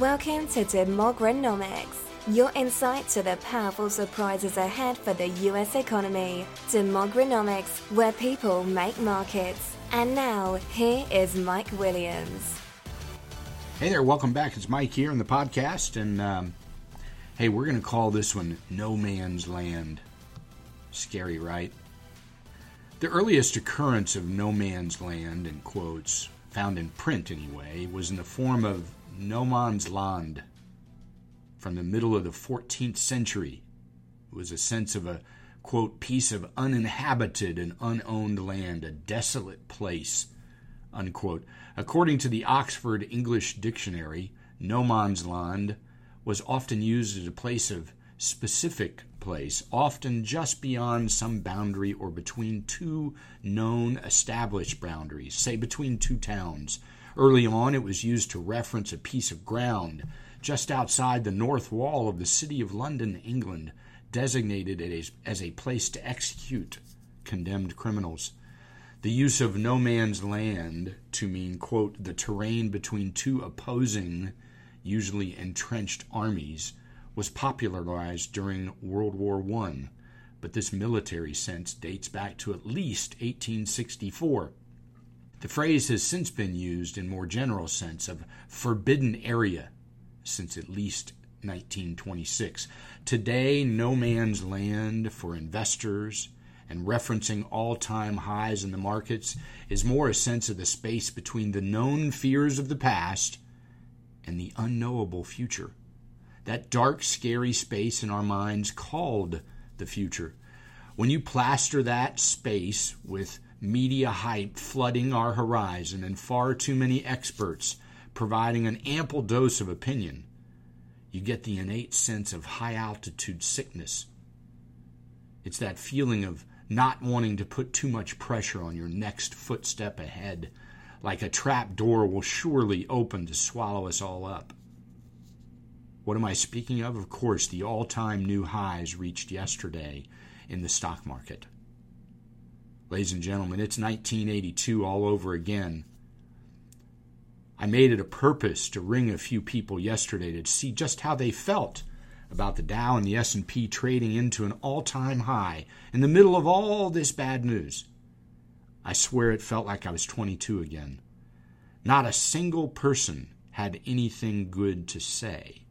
Welcome to Demogranomics, your insight to the powerful surprises ahead for the US economy. Demogranomics, where people make markets. And now, here is Mike Williams. Hey there, welcome back. It's Mike here in the podcast, and um, hey, we're going to call this one No Man's Land. Scary, right? The earliest occurrence of no man's land, in quotes, found in print anyway, was in the form of no man's land from the middle of the 14th century. It was a sense of a, quote, piece of uninhabited and unowned land, a desolate place, unquote. According to the Oxford English Dictionary, no man's land was often used as a place of specific place, often just beyond some boundary or between two known established boundaries, say between two towns. Early on, it was used to reference a piece of ground just outside the north wall of the city of London, England, designated as, as a place to execute condemned criminals. The use of no man's land to mean, quote, the terrain between two opposing, usually entrenched armies, was popularized during World War I, but this military sense dates back to at least 1864. The phrase has since been used in more general sense of forbidden area since at least 1926. Today, no man's land for investors and referencing all time highs in the markets is more a sense of the space between the known fears of the past and the unknowable future. That dark, scary space in our minds called the future. When you plaster that space with media hype flooding our horizon and far too many experts providing an ample dose of opinion, you get the innate sense of high altitude sickness. It's that feeling of not wanting to put too much pressure on your next footstep ahead, like a trap door will surely open to swallow us all up. What am I speaking of? Of course, the all time new highs reached yesterday in the stock market. Ladies and gentlemen, it's 1982 all over again. I made it a purpose to ring a few people yesterday to see just how they felt about the Dow and the S&P trading into an all-time high in the middle of all this bad news. I swear it felt like I was 22 again. Not a single person had anything good to say.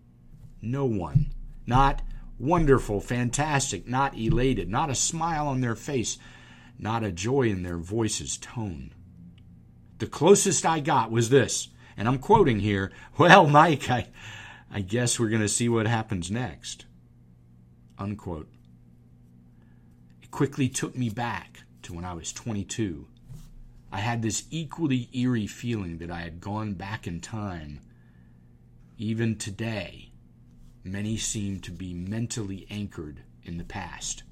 No one. Not wonderful, fantastic, not elated, not a smile on their face, not a joy in their voice's tone. The closest I got was this and I'm quoting here, well, Mike, I, I guess we're going to see what happens next. Unquote. It quickly took me back to when I was 22. I had this equally eerie feeling that I had gone back in time. Even today, many seem to be mentally anchored in the past.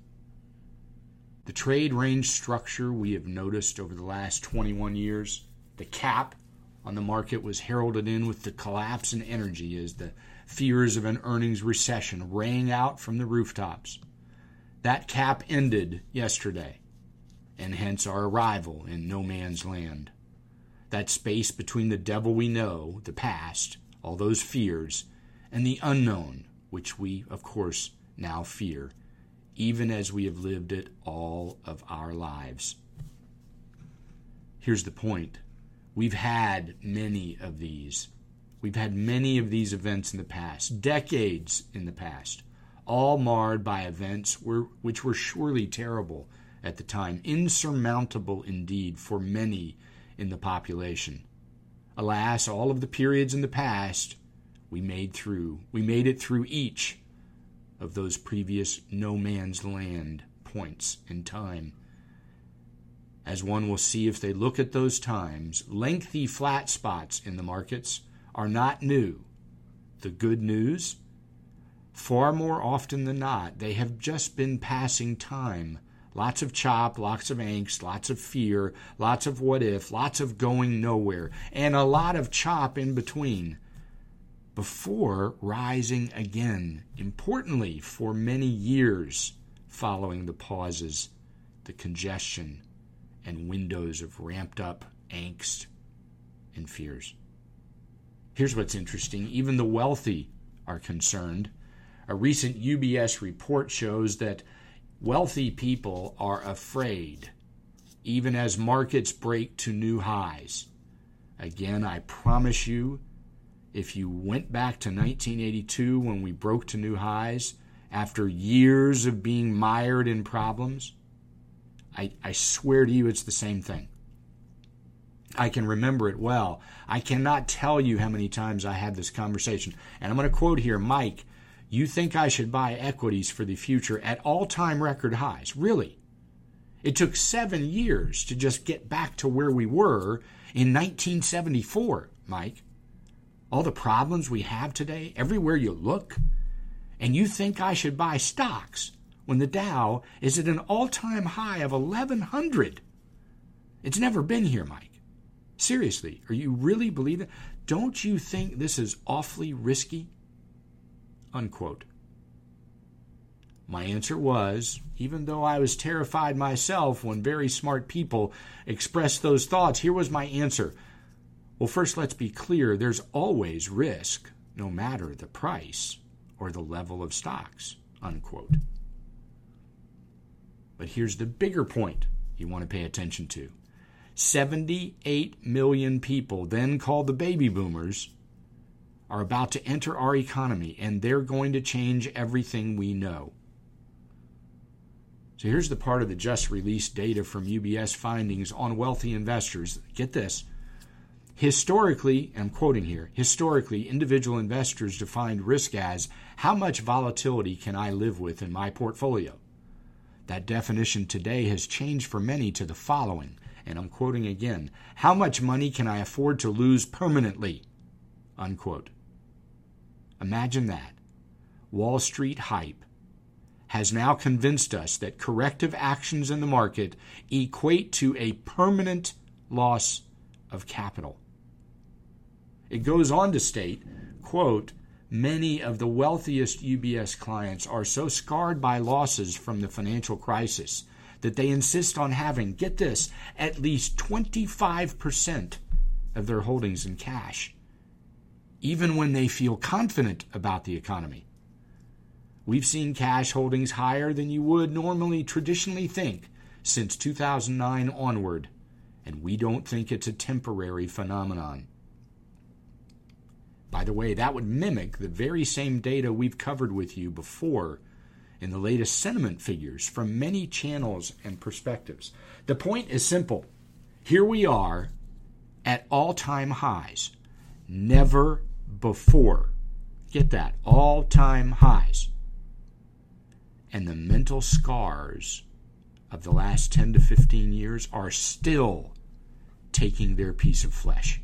The trade range structure we have noticed over the last 21 years, the cap on the market was heralded in with the collapse in energy as the fears of an earnings recession rang out from the rooftops. That cap ended yesterday, and hence our arrival in no man's land. That space between the devil we know, the past, all those fears, and the unknown, which we, of course, now fear, even as we have lived it all of our lives. Here's the point We've had many of these. We've had many of these events in the past, decades in the past, all marred by events which were surely terrible at the time, insurmountable indeed for many in the population. Alas, all of the periods in the past we made through. We made it through each of those previous no man's land points in time as one will see if they look at those times, lengthy flat spots in the markets are not new. The good news? Far more often than not, they have just been passing time. Lots of chop, lots of angst, lots of fear, lots of what if, lots of going nowhere, and a lot of chop in between before rising again, importantly, for many years following the pauses, the congestion, and windows of ramped up angst and fears. Here's what's interesting even the wealthy are concerned. A recent UBS report shows that wealthy people are afraid, even as markets break to new highs. Again, I promise you, if you went back to 1982 when we broke to new highs, after years of being mired in problems, I, I swear to you it's the same thing. I can remember it well. I cannot tell you how many times I had this conversation. And I'm going to quote here Mike, you think I should buy equities for the future at all time record highs? Really? It took seven years to just get back to where we were in 1974, Mike. All the problems we have today, everywhere you look, and you think I should buy stocks when the Dow is at an all time high of 1100. It's never been here, Mike. Seriously, are you really believing? Don't you think this is awfully risky? Unquote. My answer was, even though I was terrified myself when very smart people expressed those thoughts, here was my answer. Well, first, let's be clear there's always risk, no matter the price or the level of stocks, unquote. But here's the bigger point you want to pay attention to 78 million people, then called the baby boomers, are about to enter our economy, and they're going to change everything we know. So here's the part of the just released data from UBS findings on wealthy investors. Get this Historically, I'm quoting here, historically, individual investors defined risk as how much volatility can I live with in my portfolio? That definition today has changed for many to the following, and I'm quoting again How much money can I afford to lose permanently? Unquote. Imagine that. Wall Street hype has now convinced us that corrective actions in the market equate to a permanent loss of capital. It goes on to state, quote, many of the wealthiest UBS clients are so scarred by losses from the financial crisis that they insist on having, get this, at least 25% of their holdings in cash, even when they feel confident about the economy. We've seen cash holdings higher than you would normally traditionally think since 2009 onward, and we don't think it's a temporary phenomenon. By the way, that would mimic the very same data we've covered with you before in the latest sentiment figures from many channels and perspectives. The point is simple. Here we are at all time highs. Never before. Get that. All time highs. And the mental scars of the last 10 to 15 years are still taking their piece of flesh.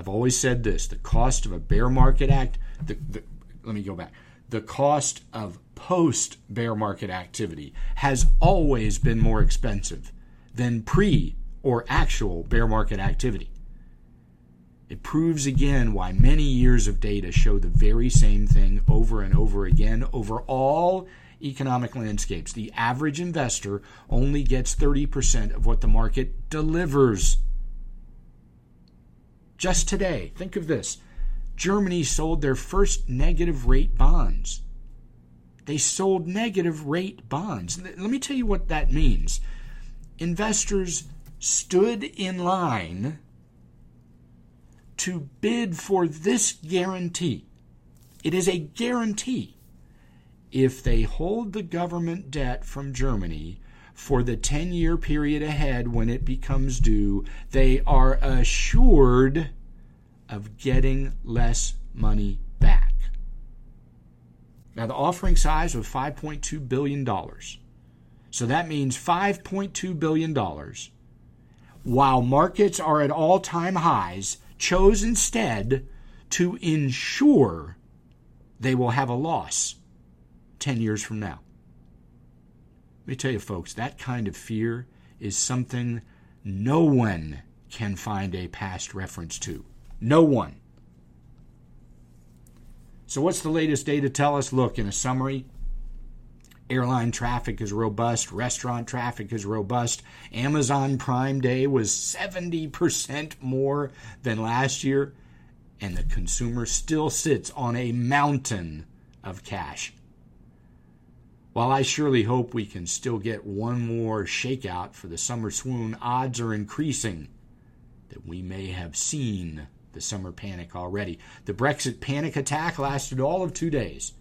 I've always said this the cost of a bear market act, the, the, let me go back. The cost of post bear market activity has always been more expensive than pre or actual bear market activity. It proves again why many years of data show the very same thing over and over again over all economic landscapes. The average investor only gets 30% of what the market delivers. Just today, think of this Germany sold their first negative rate bonds. They sold negative rate bonds. Let me tell you what that means. Investors stood in line to bid for this guarantee. It is a guarantee. If they hold the government debt from Germany for the 10 year period ahead when it becomes due, they are assured of getting less money back. Now, the offering size was $5.2 billion. So that means $5.2 billion, while markets are at all time highs, chose instead to ensure they will have a loss 10 years from now. Let me tell you, folks, that kind of fear is something no one can find a past reference to. No one. So, what's the latest data tell us? Look, in a summary, airline traffic is robust, restaurant traffic is robust. Amazon Prime Day was 70% more than last year. and the consumer still sits on a mountain of cash. While I surely hope we can still get one more shakeout for the summer swoon, odds are increasing that we may have seen the summer panic already. The Brexit panic attack lasted all of 2 days.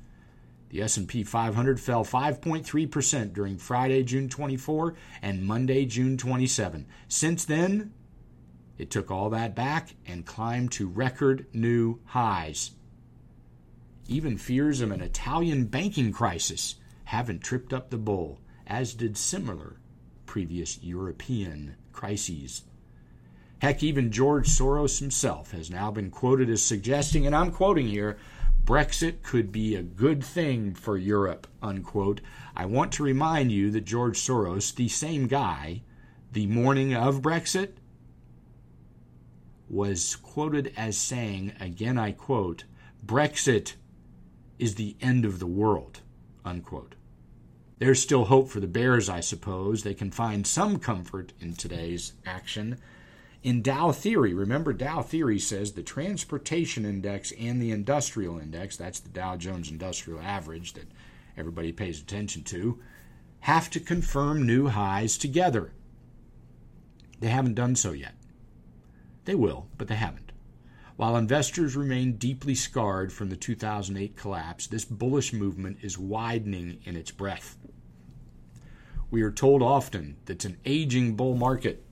The S&P 500 fell 5.3% during Friday, June 24 and Monday, June 27. Since then, it took all that back and climbed to record new highs. Even fears of an Italian banking crisis haven't tripped up the bull, as did similar previous European crises. Heck, even George Soros himself has now been quoted as suggesting, and I'm quoting here, Brexit could be a good thing for Europe, unquote. I want to remind you that George Soros, the same guy, the morning of Brexit, was quoted as saying, again I quote, Brexit is the end of the world, unquote. There's still hope for the Bears, I suppose. They can find some comfort in today's action. In Dow theory, remember Dow theory says the transportation index and the industrial index, that's the Dow Jones Industrial Average that everybody pays attention to, have to confirm new highs together. They haven't done so yet. They will, but they haven't. While investors remain deeply scarred from the 2008 collapse, this bullish movement is widening in its breadth. We are told often that it's an aging bull market.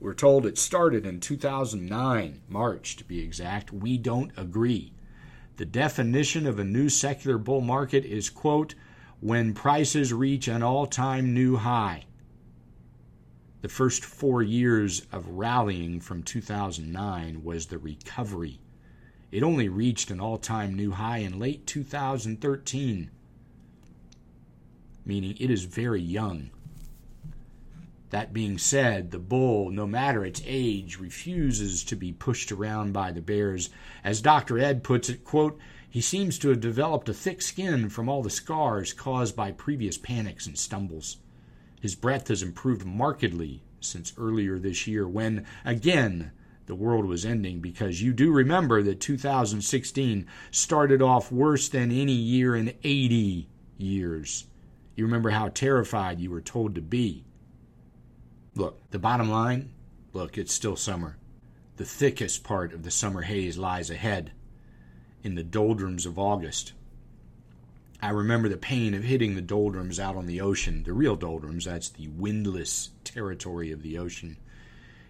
We're told it started in 2009, March to be exact. We don't agree. The definition of a new secular bull market is, quote, when prices reach an all time new high. The first four years of rallying from 2009 was the recovery. It only reached an all time new high in late 2013, meaning it is very young. That being said, the bull, no matter its age, refuses to be pushed around by the bears. As Dr. Ed puts it, quote, he seems to have developed a thick skin from all the scars caused by previous panics and stumbles. His breath has improved markedly since earlier this year when, again, the world was ending because you do remember that 2016 started off worse than any year in 80 years. You remember how terrified you were told to be. Look, the bottom line look, it's still summer. The thickest part of the summer haze lies ahead in the doldrums of August. I remember the pain of hitting the doldrums out on the ocean, the real doldrums, that's the windless territory of the ocean.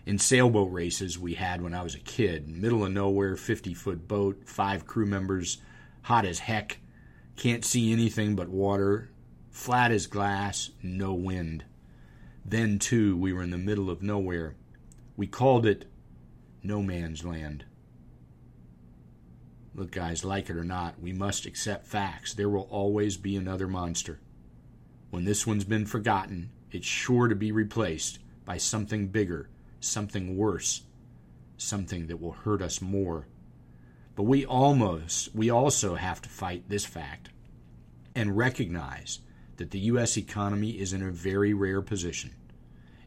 In sailboat races we had when I was a kid, middle of nowhere, 50 foot boat, five crew members, hot as heck, can't see anything but water, flat as glass, no wind. Then, too, we were in the middle of nowhere. We called it no man's land. Look, guys, like it or not, we must accept facts. There will always be another monster. When this one's been forgotten, it's sure to be replaced by something bigger, something worse, something that will hurt us more. But we almost, we also have to fight this fact and recognize that the U.S. economy is in a very rare position.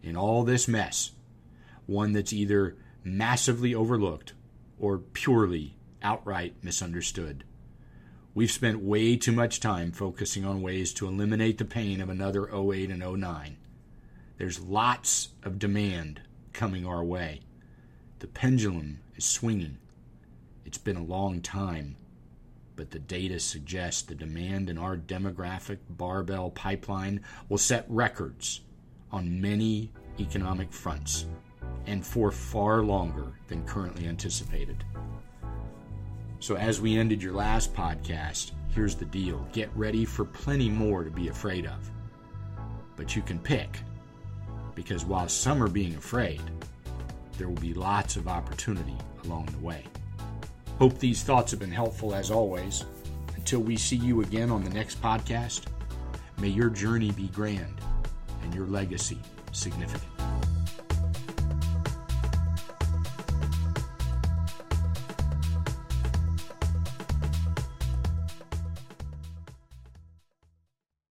In all this mess, one that's either massively overlooked or purely outright misunderstood. We've spent way too much time focusing on ways to eliminate the pain of another 08 and 09. There's lots of demand coming our way. The pendulum is swinging. It's been a long time, but the data suggests the demand in our demographic barbell pipeline will set records on many economic fronts and for far longer than currently anticipated. So, as we ended your last podcast, here's the deal get ready for plenty more to be afraid of. But you can pick, because while some are being afraid, there will be lots of opportunity along the way. Hope these thoughts have been helpful as always. Until we see you again on the next podcast, may your journey be grand and your legacy significant.